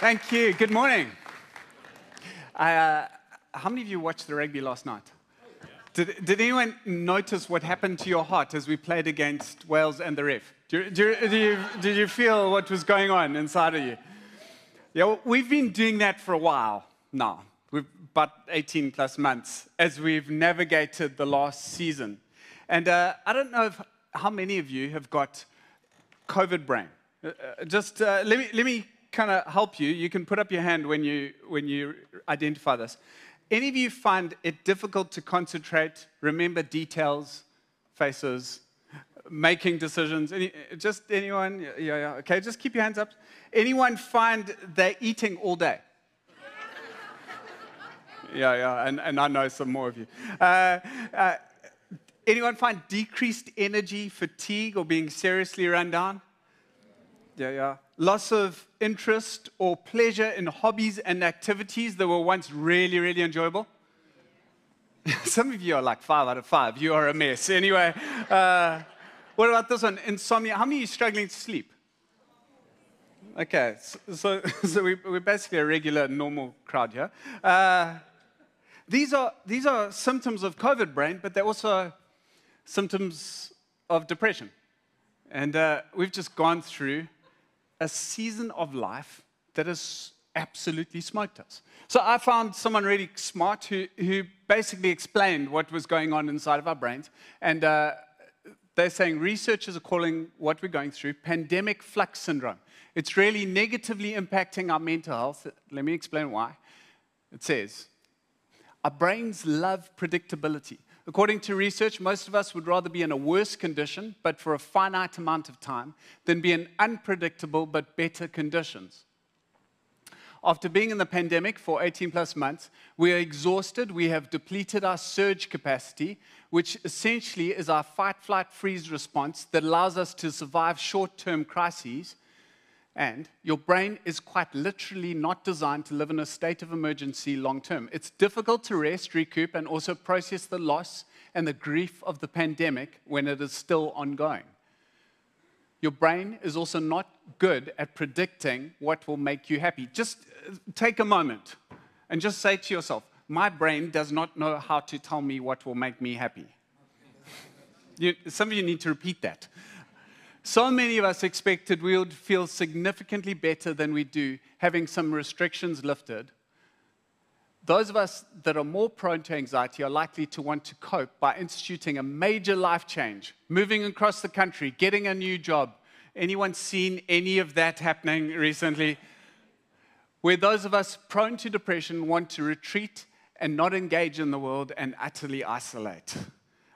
Thank you. Good morning. Uh, how many of you watched the rugby last night? Did, did anyone notice what happened to your heart as we played against Wales and the ref? Do, do, do you, did you feel what was going on inside of you? Yeah, well, we've been doing that for a while now. We've about 18 plus months as we've navigated the last season. And uh, I don't know if, how many of you have got COVID brain. Uh, uh just uh, let me, let me kind of help you. You can put up your hand when you, when you identify this. Any of you find it difficult to concentrate, remember details, faces, making decisions? Any, just anyone? Yeah, yeah. Okay, just keep your hands up. Anyone find they're eating all day? yeah, yeah, and, and I know some more of you. Uh, uh, anyone find decreased energy, fatigue, or being seriously run down? Yeah, yeah. Loss of interest or pleasure in hobbies and activities that were once really, really enjoyable? Some of you are like five out of five. You are a mess. Anyway, uh, what about this one? Insomnia. How many of you struggling to sleep? Okay, so, so, we, are basically a regular, normal crowd here. Uh, these, are, these are symptoms of COVID brain, but they're also symptoms of depression. And uh, we've just gone through a season of life that has absolutely smoked us. So I found someone really smart who, who basically explained what was going on inside of our brains. And uh, they're saying researchers are calling what we're going through pandemic flux syndrome. It's really negatively impacting our mental health. Let me explain why. It says, our brains love predictability. According to research, most of us would rather be in a worse condition, but for a finite amount of time, than be in unpredictable but better conditions. After being in the pandemic for 18 plus months, we are exhausted. We have depleted our surge capacity, which essentially is our fight, flight, freeze response that allows us to survive short term crises and your brain is quite literally not designed to live in a state of emergency long term. It's difficult to rest, recoup, and also process the loss and the grief of the pandemic when it is still ongoing. Your brain is also not good at predicting what will make you happy. Just uh, take a moment and just say to yourself, My brain does not know how to tell me what will make me happy. You, some of you need to repeat that. So many of us expected we would feel significantly better than we do, having some restrictions lifted. Those of us that are more prone to anxiety are likely to want to cope by instituting a major life change, moving across the country, getting a new job. Anyone seen any of that happening recently? Where those of us prone to depression want to retreat and not engage in the world and utterly isolate.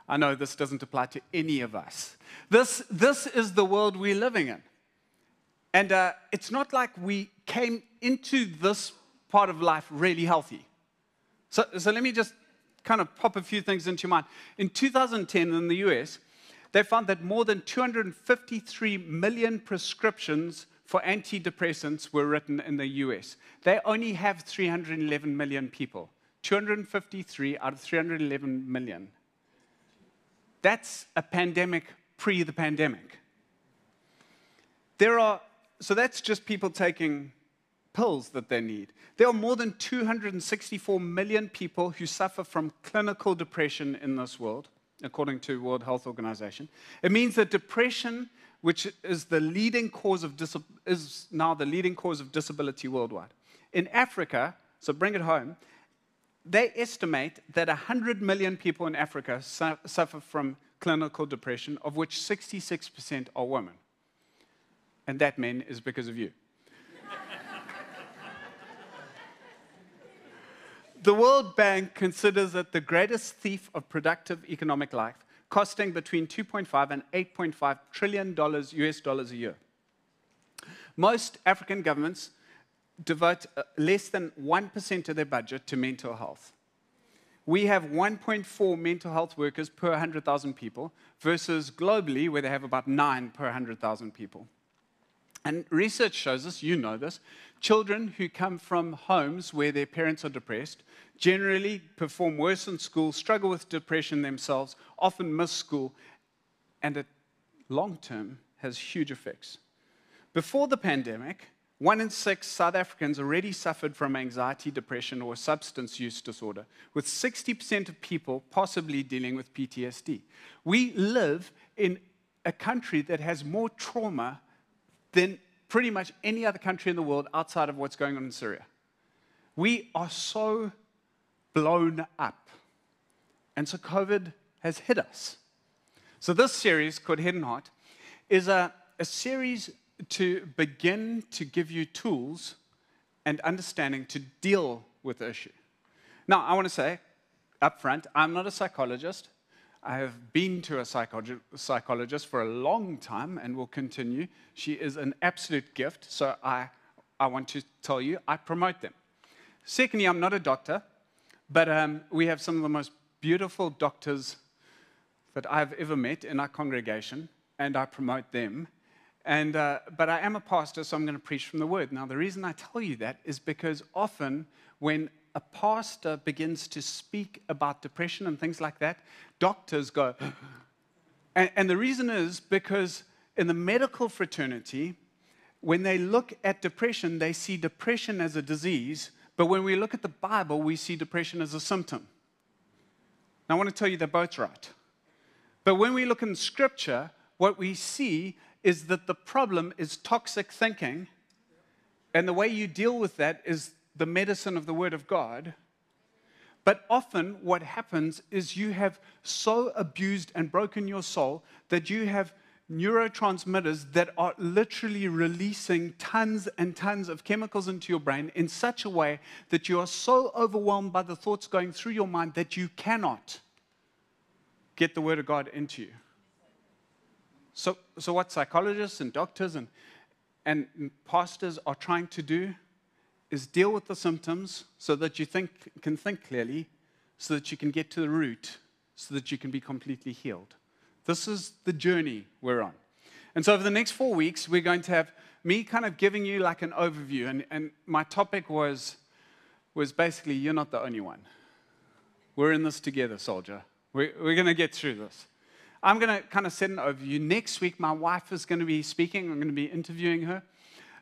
I know this doesn't apply to any of us. This, this is the world we're living in. And uh, it's not like we came into this part of life really healthy. So, so let me just kind of pop a few things into your mind. In 2010 in the US, they found that more than 253 million prescriptions for antidepressants were written in the US. They only have 311 million people. 253 out of 311 million. That's a pandemic pre the pandemic. There are, so that's just people taking pills that they need. There are more than 264 million people who suffer from clinical depression in this world, according to World Health Organization. It means that depression, which is the leading cause of is now the leading cause of disability worldwide. In Africa, so bring it home, they estimate that 100 million people in Africa su- suffer from clinical depression, of which 66% are women. And that, men, is because of you. the World Bank considers that the greatest thief of productive economic life, costing between 2.5 and 8.5 trillion dollars US dollars a year. Most African governments devote uh, less than 1% of their budget to mental health. We have 1.4 mental health workers per 100,000 people versus globally where they have about 9 per 100,000 people. And research shows us, you know this, children who come from homes where their parents are depressed generally perform worse in school, struggle with depression themselves, often miss school, and at long term has huge effects. Before the pandemic, one in six South Africans already suffered from anxiety, depression, or substance use disorder, with 60% of people possibly dealing with PTSD. We live in a country that has more trauma than pretty much any other country in the world outside of what's going on in Syria. We are so blown up. And so COVID has hit us. So, this series called and Heart is a, a series to begin to give you tools and understanding to deal with the issue. Now, I want to say up front, I'm not a psychologist. I have been to a psychologist for a long time and will continue. She is an absolute gift, so I, I want to tell you, I promote them. Secondly, I'm not a doctor, but um, we have some of the most beautiful doctors that I've ever met in our congregation, and I promote them. And, uh, but I am a pastor, so I'm going to preach from the word. Now, the reason I tell you that is because often when a pastor begins to speak about depression and things like that, doctors go, and, and the reason is because in the medical fraternity, when they look at depression, they see depression as a disease, but when we look at the Bible, we see depression as a symptom. Now, I want to tell you they're both right. But when we look in Scripture, what we see is that the problem is toxic thinking, and the way you deal with that is the medicine of the Word of God. But often, what happens is you have so abused and broken your soul that you have neurotransmitters that are literally releasing tons and tons of chemicals into your brain in such a way that you are so overwhelmed by the thoughts going through your mind that you cannot get the Word of God into you. So, so what psychologists and doctors and, and pastors are trying to do is deal with the symptoms so that you think, can think clearly, so that you can get to the root, so that you can be completely healed. This is the journey we're on. And so, over the next four weeks, we're going to have me kind of giving you like an overview. And, and my topic was, was basically, you're not the only one. We're in this together, soldier. We're, we're going to get through this. I'm going to kind of set an overview. Next week, my wife is going to be speaking. I'm going to be interviewing her,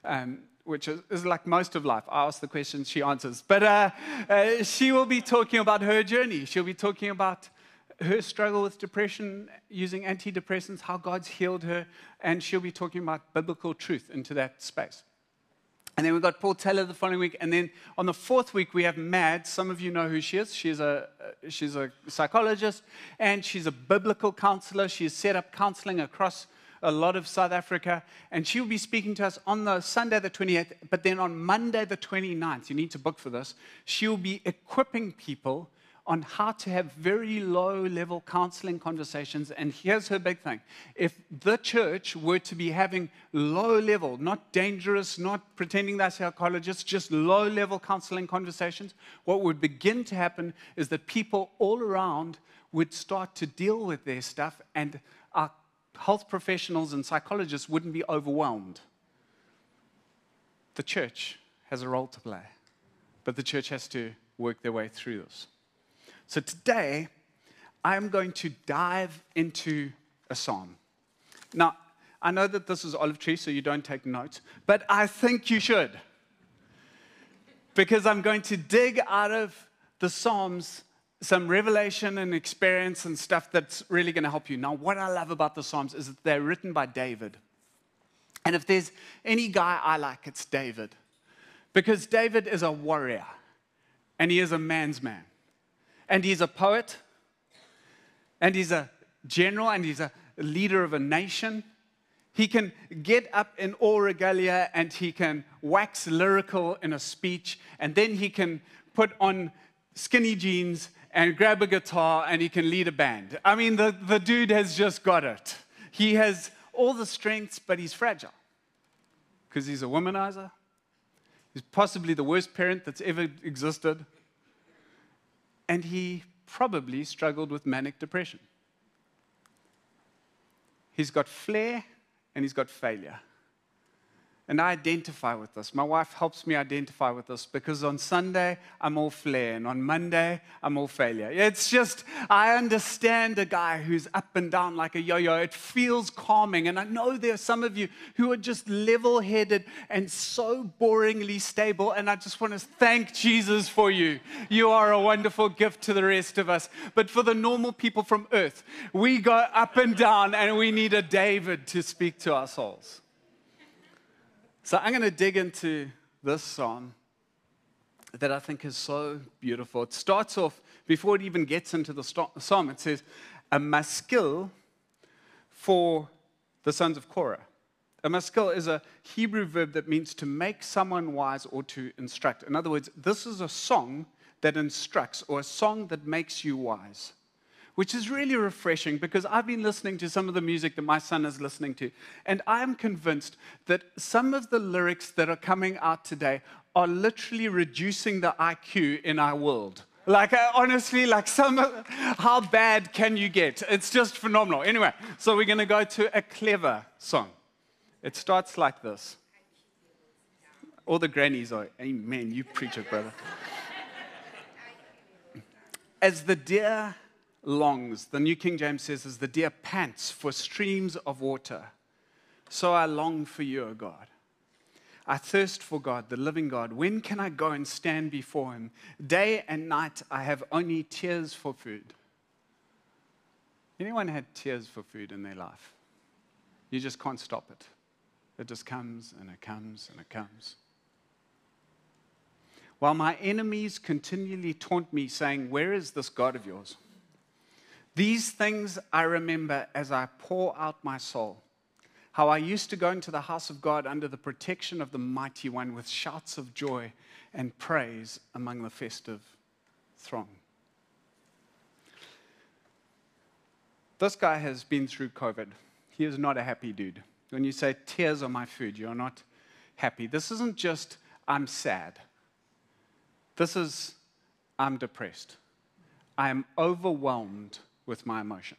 um, which is, is, like most of life. I ask the questions, she answers. But uh, uh, she will be talking about her journey. She'll be talking about her struggle with depression using antidepressants, how God's healed her, and she'll be talking about biblical truth into that space. And then we've got Paul Taylor the following week. And then on the fourth week, we have Mad. Some of you know who she is. She's a, uh, she's a psychologist and she's a biblical counselor. She has set up counseling across a lot of South Africa. And she will be speaking to us on the Sunday, the 28th. But then on Monday, the 29th, you need to book for this, she will be equipping people on how to have very low level counseling conversations. And here's her big thing if the church were to be having low level, not dangerous, not pretending they're psychologists, just low level counseling conversations, what would begin to happen is that people all around would start to deal with their stuff, and our health professionals and psychologists wouldn't be overwhelmed. The church has a role to play, but the church has to work their way through this. So today, I'm going to dive into a psalm. Now, I know that this is olive tree, so you don't take notes, but I think you should. Because I'm going to dig out of the Psalms some revelation and experience and stuff that's really going to help you. Now, what I love about the Psalms is that they're written by David. And if there's any guy I like, it's David. Because David is a warrior and he is a man's man and he's a poet, and he's a general, and he's a leader of a nation. He can get up in all regalia and he can wax lyrical in a speech, and then he can put on skinny jeans and grab a guitar and he can lead a band. I mean, the, the dude has just got it. He has all the strengths, but he's fragile because he's a womanizer. He's possibly the worst parent that's ever existed and he probably struggled with manic depression. He's got flair and he's got failure. And I identify with this. My wife helps me identify with this because on Sunday, I'm all flair, and on Monday, I'm all failure. It's just, I understand a guy who's up and down like a yo yo. It feels calming. And I know there are some of you who are just level headed and so boringly stable. And I just want to thank Jesus for you. You are a wonderful gift to the rest of us. But for the normal people from earth, we go up and down, and we need a David to speak to our souls. So I'm going to dig into this psalm that I think is so beautiful. It starts off, before it even gets into the psalm, it says, a maskil for the sons of Korah. A maskil is a Hebrew verb that means to make someone wise or to instruct. In other words, this is a song that instructs or a song that makes you wise which is really refreshing because I've been listening to some of the music that my son is listening to. And I'm convinced that some of the lyrics that are coming out today are literally reducing the IQ in our world. Like, uh, honestly, like some, how bad can you get? It's just phenomenal. Anyway, so we're going to go to a clever song. It starts like this. All the grannies are, Amen, you preach it, brother. As the deer longs, the New King James says, as the deer pants for streams of water, so I long for you, O God. I thirst for God, the living God. When can I go and stand before him? Day and night I have only tears for food. Anyone had tears for food in their life? You just can't stop it. It just comes and it comes and it comes. While my enemies continually taunt me, saying, Where is this God of yours? These things I remember as I pour out my soul. How I used to go into the house of God under the protection of the mighty one with shouts of joy and praise among the festive throng. This guy has been through COVID. He is not a happy dude. When you say tears are my food, you're not happy. This isn't just I'm sad. This is I'm depressed. I am overwhelmed with my emotion.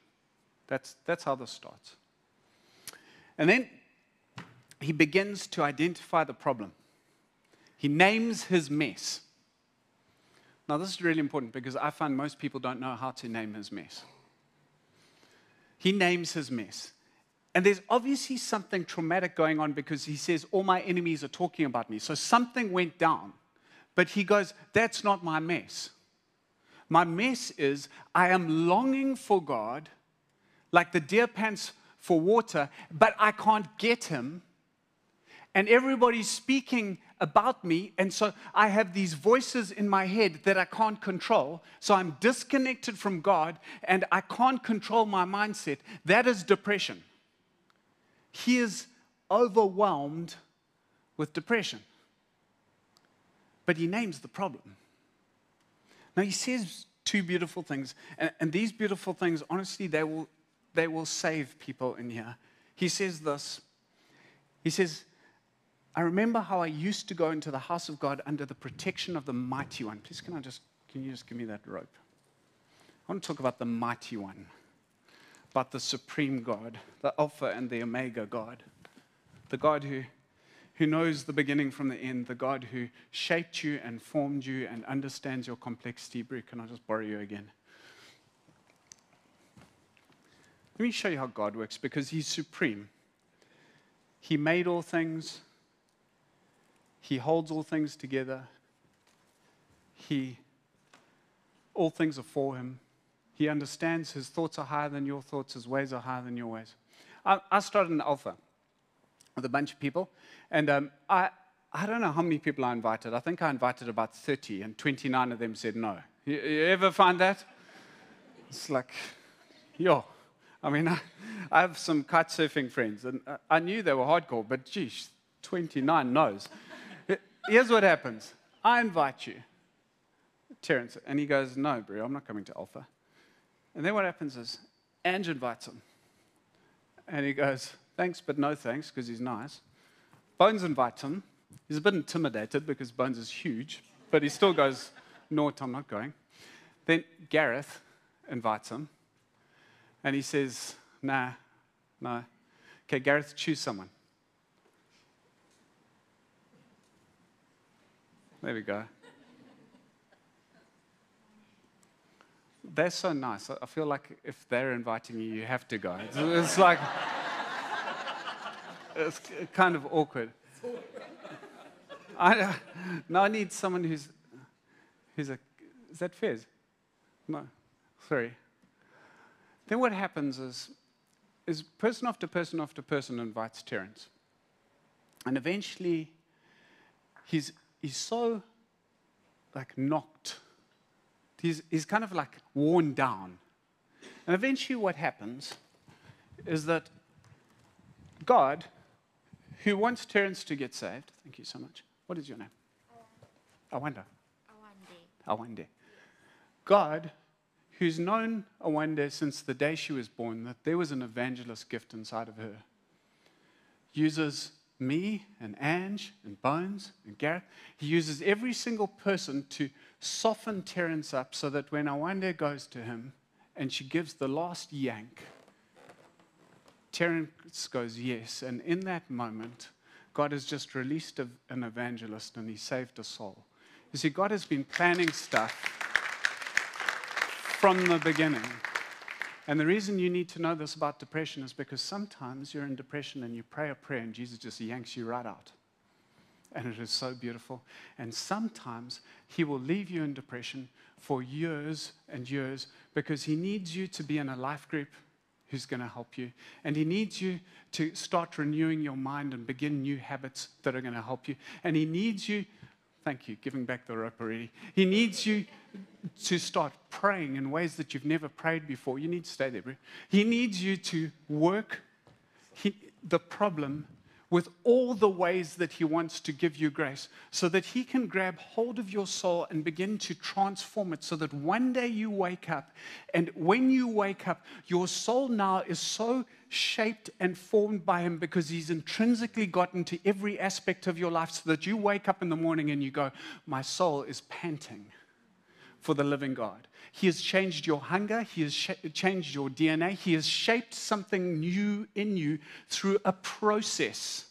That's, that's how this starts. And then he begins to identify the problem. He names his mess. Now, this is really important because I find most people don't know how to name his mess. He names his mess. And there's obviously something traumatic going on because he says, All my enemies are talking about me. So something went down. But he goes, That's not my mess. My mess is I am longing for God like the deer pants for water, but I can't get him. And everybody's speaking about me. And so I have these voices in my head that I can't control. So I'm disconnected from God and I can't control my mindset. That is depression. He is overwhelmed with depression. But he names the problem. Now, he says two beautiful things, and, and these beautiful things, honestly, they will, they will save people in here. He says this He says, I remember how I used to go into the house of God under the protection of the mighty one. Please, can I just, can you just give me that rope? I want to talk about the mighty one, about the supreme God, the Alpha and the Omega God, the God who who knows the beginning from the end, the God who shaped you and formed you and understands your complexity. Brie, can I just borrow you again? Let me show you how God works because He's supreme. He made all things, He holds all things together. He, all things are for Him. He understands His thoughts are higher than your thoughts, His ways are higher than your ways. I, I started in Alpha with a bunch of people. And um, I, I don't know how many people I invited. I think I invited about 30, and 29 of them said no. You, you ever find that? It's like, yo. I mean, I, I have some kite surfing friends, and I knew they were hardcore, but geez, 29 no's. Here's what happens I invite you, Terence, and he goes, No, Brie, I'm not coming to Alpha. And then what happens is Ange invites him, and he goes, Thanks, but no thanks, because he's nice. Bones invites him. He's a bit intimidated because Bones is huge, but he still goes, No, I'm not going. Then Gareth invites him, and he says, Nah, no. Okay, Gareth, choose someone. There we go. They're so nice. I feel like if they're inviting you, you have to go. It's like, it's kind of awkward. I, now I need someone who's, who's a, is that Fez? No, sorry. Then what happens is, is person after person after person invites Terence. And eventually, he's, he's so like knocked. He's, he's kind of like worn down. And eventually, what happens is that God, who wants Terence to get saved, thank you so much. What is your name? Awanda. Awande. Awande. God, who's known Awande since the day she was born, that there was an evangelist gift inside of her, uses me and Ange and Bones and Gareth. He uses every single person to soften Terence up so that when Awande goes to him and she gives the last yank, Terence goes, Yes. And in that moment, God has just released an evangelist and he saved a soul. You see, God has been planning stuff from the beginning. And the reason you need to know this about depression is because sometimes you're in depression and you pray a prayer and Jesus just yanks you right out. And it is so beautiful. And sometimes he will leave you in depression for years and years because he needs you to be in a life group who's going to help you. And he needs you to start renewing your mind and begin new habits that are going to help you. And he needs you, thank you, giving back the rope already. He needs you to start praying in ways that you've never prayed before. You need to stay there, bro. He needs you to work he, the problem with all the ways that He wants to give you grace so that He can grab hold of your soul and begin to transform it so that one day you wake up. And when you wake up, your soul now is so shaped and formed by Him because He's intrinsically gotten to every aspect of your life so that you wake up in the morning and you go, My soul is panting for the living God. He has changed your hunger. He has sh- changed your DNA. He has shaped something new in you through a process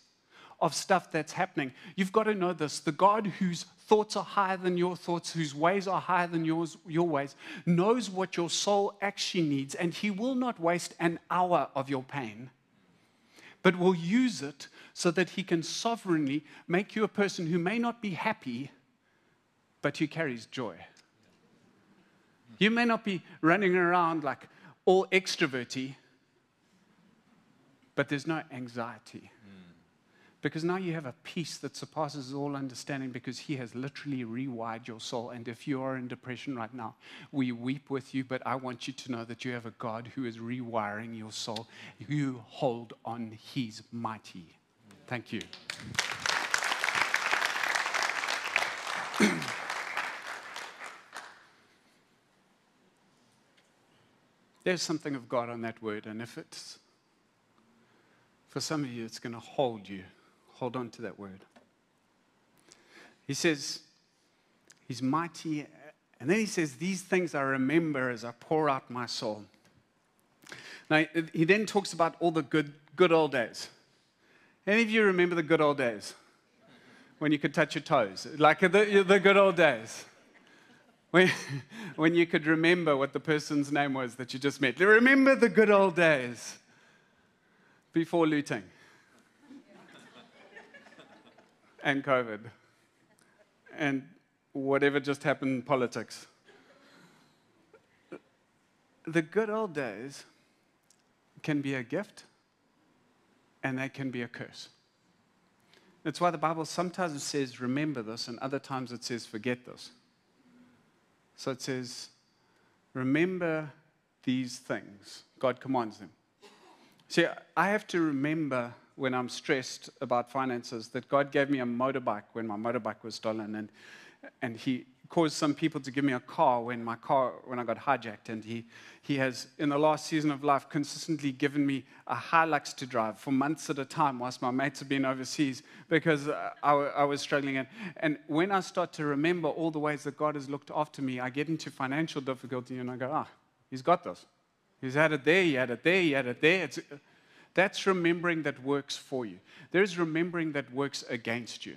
of stuff that's happening. You've got to know this. The God whose thoughts are higher than your thoughts, whose ways are higher than yours, your ways, knows what your soul actually needs, and He will not waste an hour of your pain, but will use it so that He can sovereignly make you a person who may not be happy, but who carries joy. You may not be running around like all extroverty, but there's no anxiety. Because now you have a peace that surpasses all understanding because He has literally rewired your soul. And if you are in depression right now, we weep with you, but I want you to know that you have a God who is rewiring your soul. You hold on, He's mighty. Thank you. There's something of God on that word, and if it's for some of you, it's going to hold you. Hold on to that word. He says, He's mighty. And then he says, These things I remember as I pour out my soul. Now, he then talks about all the good, good old days. Any of you remember the good old days? When you could touch your toes? Like the, the good old days. When, when you could remember what the person's name was that you just met. Remember the good old days before looting and COVID and whatever just happened in politics. The good old days can be a gift and they can be a curse. That's why the Bible sometimes says, remember this, and other times it says, forget this. So it says, remember these things. God commands them. See, I have to remember when I'm stressed about finances that God gave me a motorbike when my motorbike was stolen, and, and He caused some people to give me a car when my car when I got hijacked, and He He has in the last season of life consistently given me a Hilux to drive for months at a time whilst my mates have been overseas because I, I was struggling. And, and when I start to remember all the ways that God has looked after me, I get into financial difficulty, and I go, ah, He's got this. He's had it there, he had it there, he had it there. It's, that's remembering that works for you. There's remembering that works against you.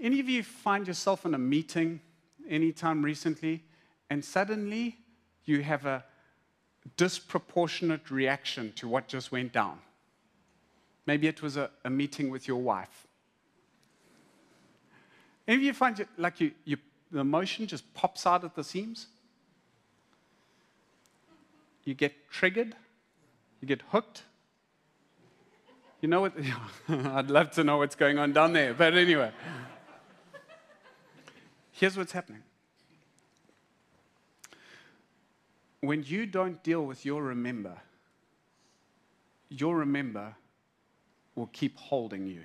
Any of you find yourself in a meeting anytime recently, and suddenly you have a disproportionate reaction to what just went down? Maybe it was a, a meeting with your wife. Any of you find it like you, you, the emotion just pops out at the seams? You get triggered, you get hooked. You know what? I'd love to know what's going on down there, but anyway. Here's what's happening. When you don't deal with your remember, your remember will keep holding you.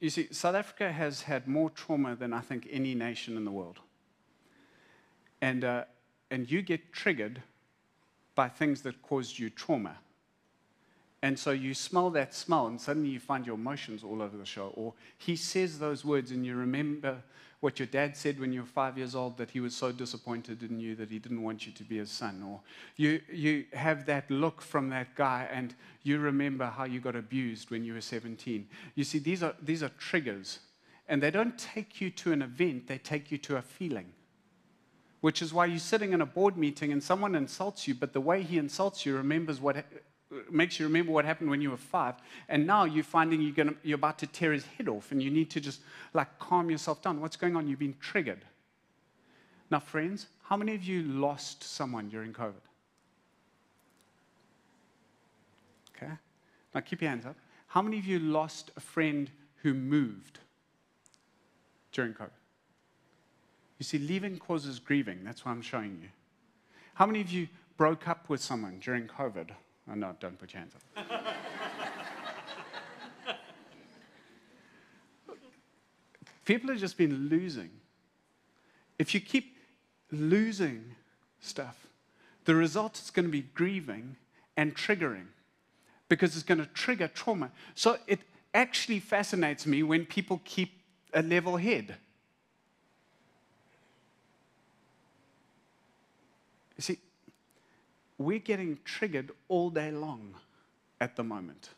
You see, South Africa has had more trauma than I think any nation in the world. And, uh, and you get triggered by things that caused you trauma. And so you smell that smell, and suddenly you find your emotions all over the show. Or he says those words, and you remember what your dad said when you were five years old that he was so disappointed in you that he didn't want you to be his son. Or you, you have that look from that guy, and you remember how you got abused when you were 17. You see, these are, these are triggers, and they don't take you to an event, they take you to a feeling which is why you're sitting in a board meeting and someone insults you, but the way he insults you remembers what makes you remember what happened when you were five. And now you're finding you're, gonna, you're about to tear his head off and you need to just like calm yourself down. What's going on? You've been triggered. Now, friends, how many of you lost someone during COVID? Okay. Now keep your hands up. How many of you lost a friend who moved during COVID? You see, leaving causes grieving. That's why I'm showing you. How many of you broke up with someone during COVID? Oh, no, don't put your hands up. People have just been losing. If you keep losing stuff, the result is going to be grieving and triggering because it's going to trigger trauma. So it actually fascinates me when people keep a level head. You see, we're getting triggered all day long at the moment.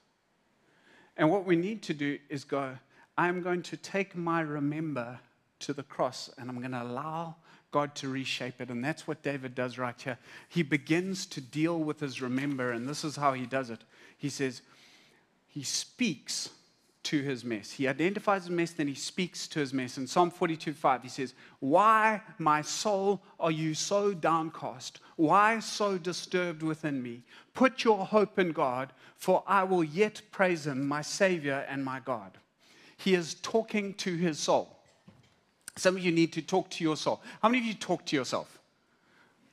And what we need to do is go, I'm going to take my remember to the cross and I'm going to allow God to reshape it. And that's what David does right here. He begins to deal with his remember, and this is how he does it. He says, He speaks to his mess. He identifies the mess, then he speaks to his mess. In Psalm 42 5, he says, Why, my soul, are you so downcast? Why so disturbed within me? Put your hope in God, for I will yet praise him, my Savior and my God. He is talking to his soul. Some of you need to talk to your soul. How many of you talk to yourself?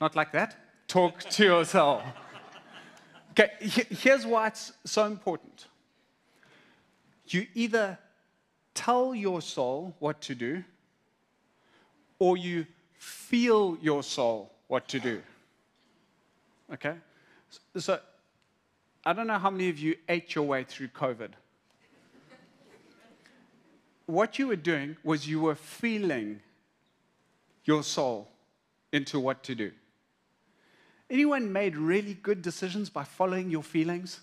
Not like that? Talk to yourself. Okay, here's why it's so important you either tell your soul what to do or you feel your soul what to do. Okay? So, I don't know how many of you ate your way through COVID. what you were doing was you were feeling your soul into what to do. Anyone made really good decisions by following your feelings?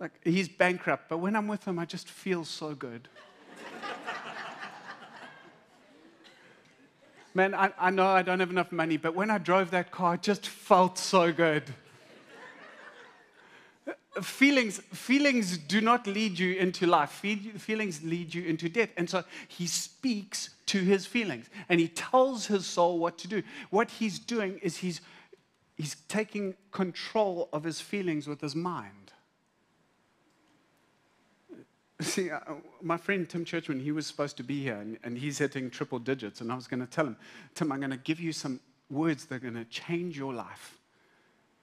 Like, he's bankrupt, but when I'm with him, I just feel so good. Man, I, I know I don't have enough money, but when I drove that car, it just felt so good. feelings, feelings do not lead you into life. Feelings lead you into death. And so he speaks to his feelings and he tells his soul what to do. What he's doing is he's, he's taking control of his feelings with his mind. See, uh, my friend Tim Churchman, he was supposed to be here, and, and he's hitting triple digits. And I was going to tell him, Tim, I'm going to give you some words that are going to change your life.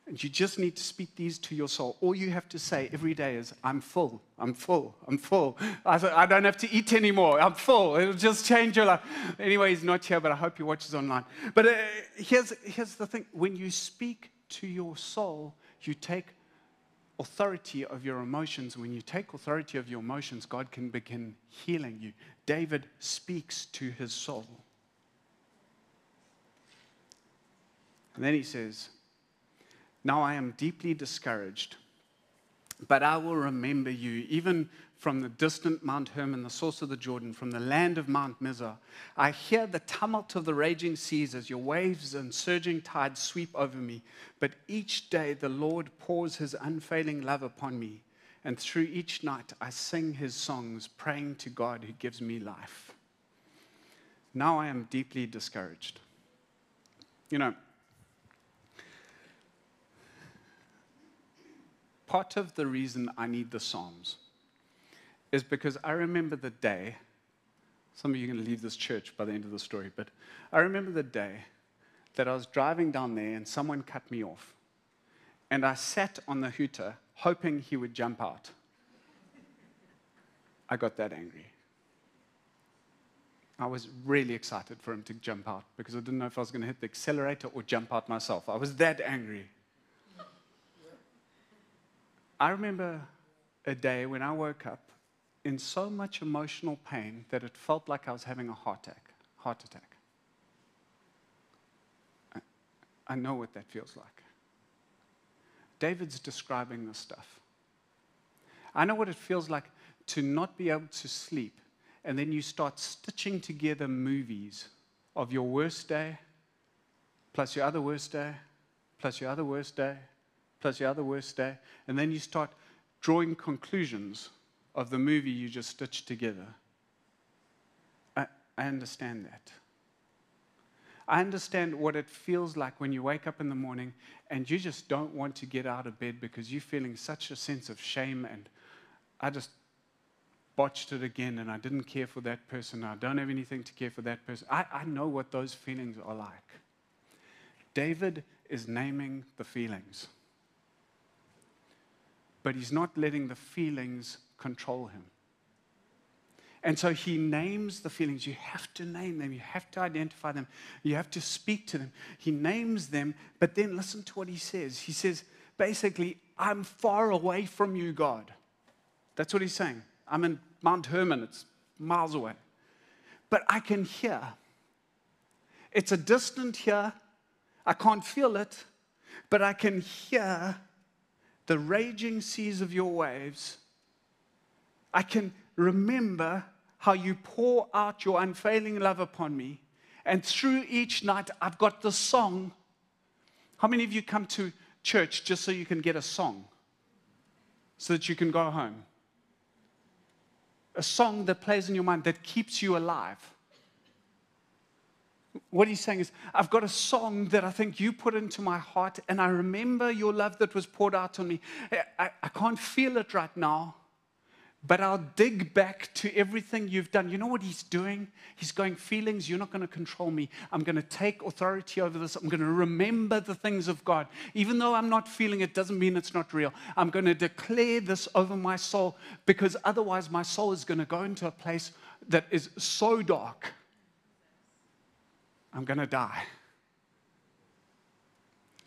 And you just need to speak these to your soul. All you have to say every day is, I'm full, I'm full, I'm full. I, don't have to eat anymore, I'm full. It'll just change your life. Anyway, he's not here, but I hope he watches online. But uh, here's, here's the thing when you speak to your soul, you take authority of your emotions, when you take authority of your emotions, God can begin healing you. David speaks to his soul. And then he says, Now I am deeply discouraged, but I will remember you. Even from the distant Mount Hermon, the source of the Jordan, from the land of Mount Mizar. I hear the tumult of the raging seas as your waves and surging tides sweep over me. But each day the Lord pours his unfailing love upon me. And through each night I sing his songs, praying to God who gives me life. Now I am deeply discouraged. You know, part of the reason I need the Psalms is because I remember the day. Some of you are going to leave this church by the end of the story, but I remember the day that I was driving down there and someone cut me off. And I sat on the hooter hoping he would jump out. I got that angry. I was really excited for him to jump out because I didn't know if I was going to hit the accelerator or jump out myself. I was that angry. I remember a day when I woke up in so much emotional pain that it felt like I was having a heart attack. Heart attack. I, I know what that feels like. David's describing this stuff. I know what it feels like to not be able to sleep, and then you start stitching together movies of your worst day, plus your other worst day, plus your other worst day, plus your other worst day, and then you start drawing conclusions of the movie you just stitched together. I, I understand that. I understand what it feels like when you wake up in the morning and you just don't want to get out of bed because you're feeling such a sense of shame and I just botched it again and I didn't care for that person. I don't have anything to care for that person. I, I know what those feelings are like. David is naming the feelings, but he's not letting the feelings control him. And so he names the feelings. You have to name them. You have to identify them. You have to speak to them. He names them, but then listen to what he says. He says, basically, I'm far away from you, God. That's what he's saying. I'm in Mount Hermon, it's miles away. But I can hear. It's a distant here. I can't feel it, but I can hear the raging seas of your waves I can remember how you pour out your unfailing love upon me. And through each night, I've got the song. How many of you come to church just so you can get a song? So that you can go home? A song that plays in your mind that keeps you alive. What he's saying is, I've got a song that I think you put into my heart, and I remember your love that was poured out on me. I, I can't feel it right now, but I'll dig back to everything you've done. You know what he's doing? He's going, Feelings, you're not going to control me. I'm going to take authority over this. I'm going to remember the things of God. Even though I'm not feeling it, doesn't mean it's not real. I'm going to declare this over my soul because otherwise my soul is going to go into a place that is so dark. I'm going to die.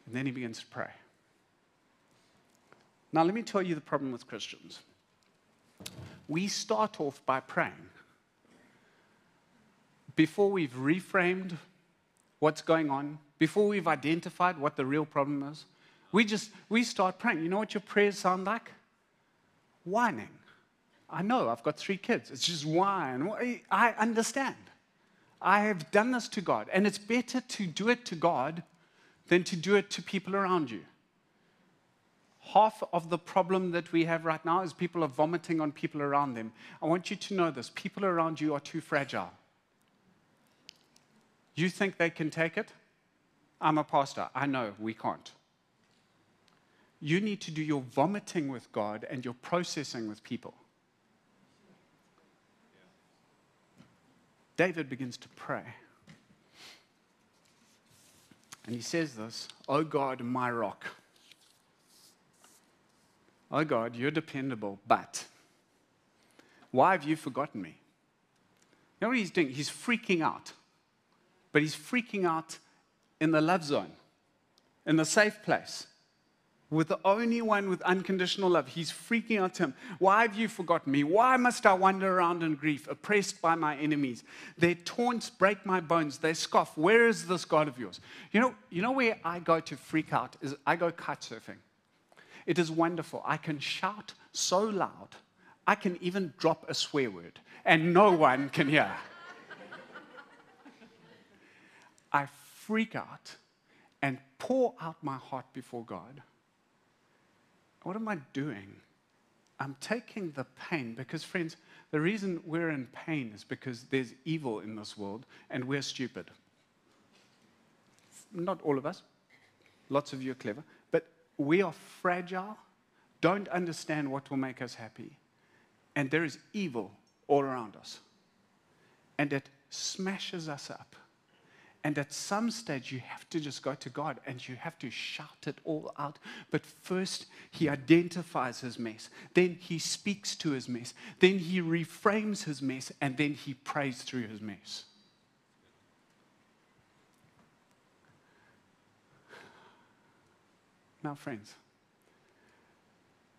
And then he begins to pray. Now, let me tell you the problem with Christians we start off by praying. Before we've reframed what's going on, before we've identified what the real problem is, we just we start praying. You know what your prayers sound like? Whining. I know, I've got three kids. It's just whine. I understand. I have done this to God, and it's better to do it to God than to do it to people around you half of the problem that we have right now is people are vomiting on people around them. I want you to know this people around you are too fragile. You think they can take it? I'm a pastor. I know we can't. You need to do your vomiting with God and your processing with people. David begins to pray. And he says this, Oh God, my rock. Oh God, you're dependable, but why have you forgotten me? You know what he's doing? He's freaking out. But he's freaking out in the love zone, in the safe place, with the only one with unconditional love. He's freaking out to him. Why have you forgotten me? Why must I wander around in grief, oppressed by my enemies? Their taunts break my bones. They scoff. Where is this God of yours? You know, you know where I go to freak out is I go kite surfing. It is wonderful. I can shout so loud. I can even drop a swear word and no one can hear. I freak out and pour out my heart before God. What am I doing? I'm taking the pain because, friends, the reason we're in pain is because there's evil in this world and we're stupid. Not all of us, lots of you are clever, but we are fragile, don't understand what will make us happy. And there is evil all around us. And it smashes us up. And at some stage, you have to just go to God and you have to shout it all out. But first, He identifies His mess. Then He speaks to His mess. Then He reframes His mess. And then He prays through His mess. Now, friends,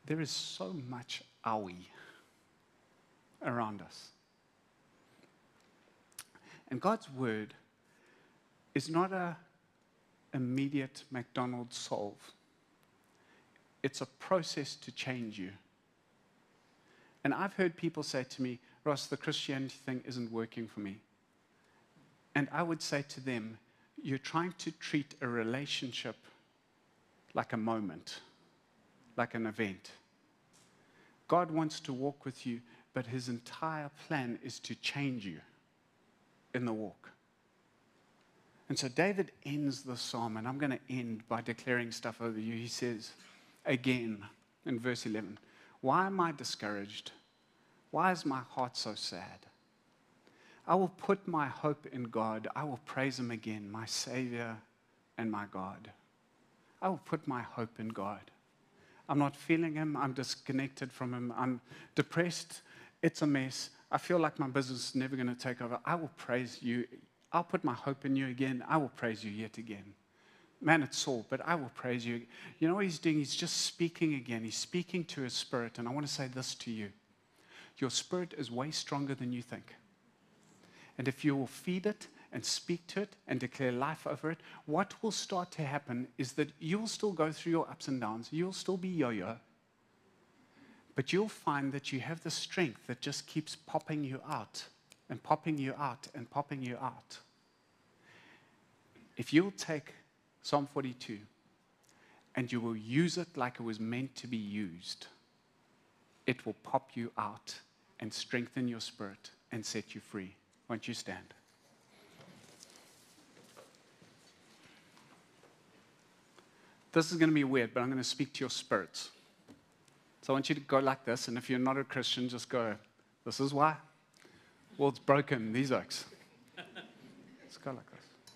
there is so much owie around us. And God's word is not a immediate McDonald's solve. It's a process to change you. And I've heard people say to me, Ross, the Christianity thing isn't working for me. And I would say to them, you're trying to treat a relationship like a moment, like an event. God wants to walk with you, but his entire plan is to change you in the walk. And so David ends the psalm, and I'm going to end by declaring stuff over you. He says, again, in verse 11, Why am I discouraged? Why is my heart so sad? I will put my hope in God. I will praise him again, my Savior and my God. I will put my hope in God. I'm not feeling him. I'm disconnected from him. I'm depressed. It's a mess. I feel like my business is never going to take over. I will praise you I'll put my hope in you again. I will praise you yet again. Man, it's Saul, but I will praise you. You know what he's doing? He's just speaking again. He's speaking to his spirit. And I want to say this to you your spirit is way stronger than you think. And if you will feed it and speak to it and declare life over it, what will start to happen is that you'll still go through your ups and downs. You'll still be yo yo. But you'll find that you have the strength that just keeps popping you out and popping you out and popping you out. If you'll take Psalm 42 and you will use it like it was meant to be used, it will pop you out and strengthen your spirit and set you free. Won't you stand? This is going to be weird, but I'm going to speak to your spirits. So I want you to go like this, and if you're not a Christian, just go, This is why world's broken, these oaks. Let's go like this.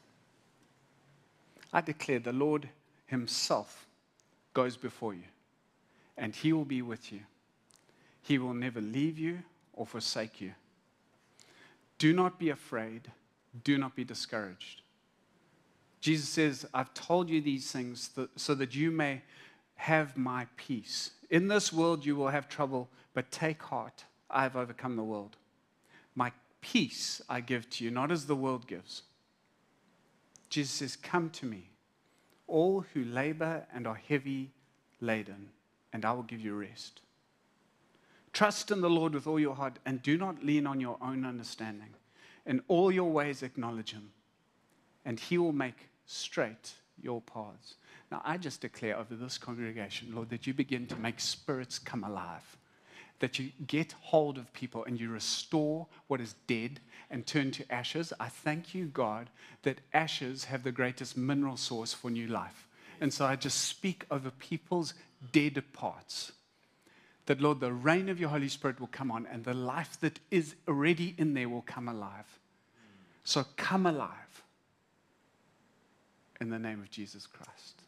I declare the Lord Himself goes before you, and He will be with you. He will never leave you or forsake you. Do not be afraid. Do not be discouraged. Jesus says, I've told you these things so that you may have my peace. In this world you will have trouble, but take heart. I have overcome the world. My peace I give to you, not as the world gives. Jesus says, Come to me, all who labor and are heavy laden, and I will give you rest. Trust in the Lord with all your heart and do not lean on your own understanding. In all your ways, acknowledge Him, and He will make straight your paths. Now, I just declare over this congregation, Lord, that you begin to make spirits come alive that you get hold of people and you restore what is dead and turn to ashes. I thank you, God, that ashes have the greatest mineral source for new life. And so I just speak over people's dead parts. That, Lord, the reign of your Holy Spirit will come on and the life that is already in there will come alive. So come alive in the name of Jesus Christ.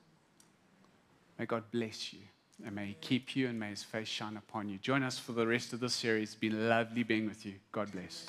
May God bless you. And may He keep you and may His face shine upon you. Join us for the rest of the series. It's been lovely being with you. God bless.